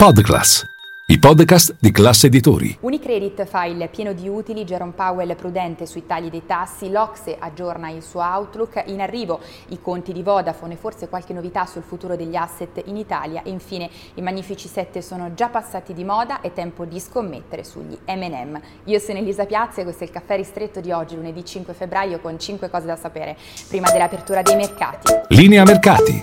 Podclass, i podcast di classe editori. Unicredit fa il pieno di utili, Jerome Powell prudente sui tagli dei tassi, l'Ocse aggiorna il suo outlook, in arrivo i conti di Vodafone e forse qualche novità sul futuro degli asset in Italia e infine i magnifici 7 sono già passati di moda, è tempo di scommettere sugli M&M. Io sono Elisa Piazza e questo è il caffè ristretto di oggi, lunedì 5 febbraio, con 5 cose da sapere prima dell'apertura dei mercati. Linea mercati.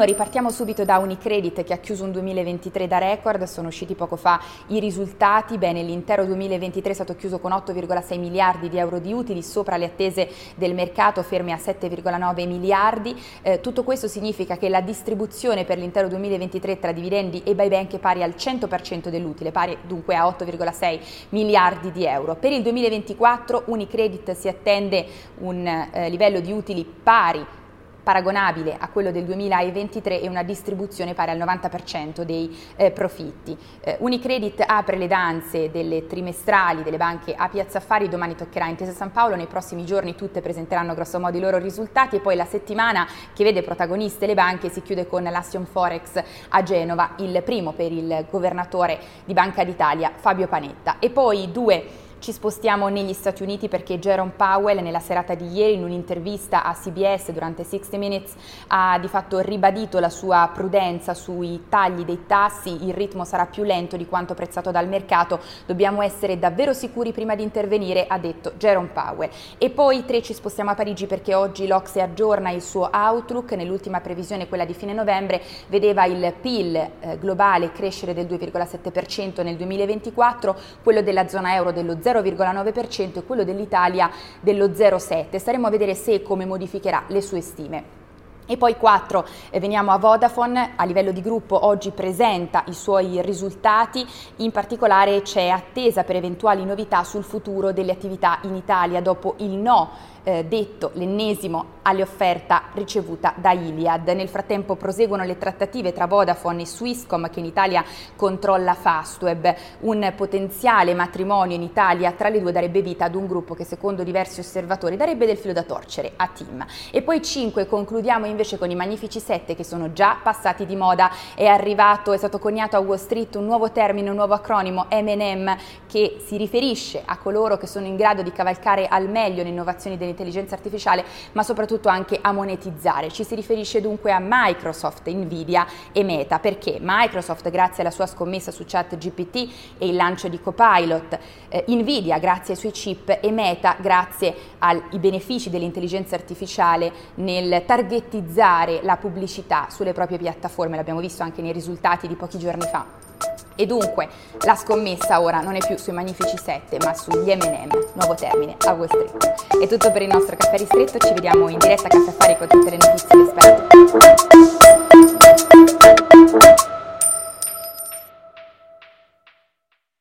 Uno, ripartiamo subito da Unicredit che ha chiuso un 2023 da record, sono usciti poco fa i risultati, bene l'intero 2023 è stato chiuso con 8,6 miliardi di euro di utili, sopra le attese del mercato fermi a 7,9 miliardi, eh, tutto questo significa che la distribuzione per l'intero 2023 tra dividendi e buyback è pari al 100% dell'utile, pari dunque a 8,6 miliardi di euro. Per il 2024 Unicredit si attende un eh, livello di utili pari paragonabile a quello del 2023 e una distribuzione pari al 90% dei eh, profitti. Eh, Unicredit apre le danze delle trimestrali delle banche a Piazza Affari, domani toccherà Intesa San Paolo, nei prossimi giorni tutte presenteranno grossomodo i loro risultati e poi la settimana che vede protagoniste le banche si chiude con l'Assion Forex a Genova, il primo per il governatore di Banca d'Italia Fabio Panetta. E poi due ci spostiamo negli Stati Uniti perché Jerome Powell nella serata di ieri in un'intervista a CBS durante 60 Minutes ha di fatto ribadito la sua prudenza sui tagli dei tassi, il ritmo sarà più lento di quanto prezzato dal mercato, dobbiamo essere davvero sicuri prima di intervenire, ha detto Jerome Powell. E poi tre ci spostiamo a Parigi perché oggi l'Ocse aggiorna il suo outlook, nell'ultima previsione, quella di fine novembre, vedeva il PIL eh, globale crescere del 2,7% nel 2024, quello della zona euro dello 0,5%, 0,9% e quello dell'Italia dello 0,7%. Staremo a vedere se e come modificherà le sue stime. E poi 4, eh, veniamo a Vodafone, a livello di gruppo oggi presenta i suoi risultati, in particolare c'è attesa per eventuali novità sul futuro delle attività in Italia dopo il no eh, detto l'ennesimo alle offerta ricevuta da Iliad. Nel frattempo proseguono le trattative tra Vodafone e Swisscom che in Italia controlla Fastweb. Un potenziale matrimonio in Italia tra le due darebbe vita ad un gruppo che secondo diversi osservatori darebbe del filo da torcere a Team. E poi 5 concludiamo invece con i magnifici 7 che sono già passati di moda. È arrivato, è stato coniato a Wall Street un nuovo termine, un nuovo acronimo M&M che si riferisce a coloro che sono in grado di cavalcare al meglio le innovazioni dell'intelligenza artificiale, ma soprattutto anche a monetizzare. Ci si riferisce dunque a Microsoft, Nvidia e Meta, perché Microsoft, grazie alla sua scommessa su ChatGPT e il lancio di Copilot, eh, Nvidia grazie ai suoi chip e Meta grazie ai benefici dell'intelligenza artificiale nel targetizzare la pubblicità sulle proprie piattaforme, l'abbiamo visto anche nei risultati di pochi giorni fa. E dunque la scommessa ora non è più sui magnifici 7 ma sugli M&M, nuovo termine, a Wall Street. È tutto per il nostro caffè ristretto, ci vediamo in diretta a Caffè Affari con tutte le notizie e le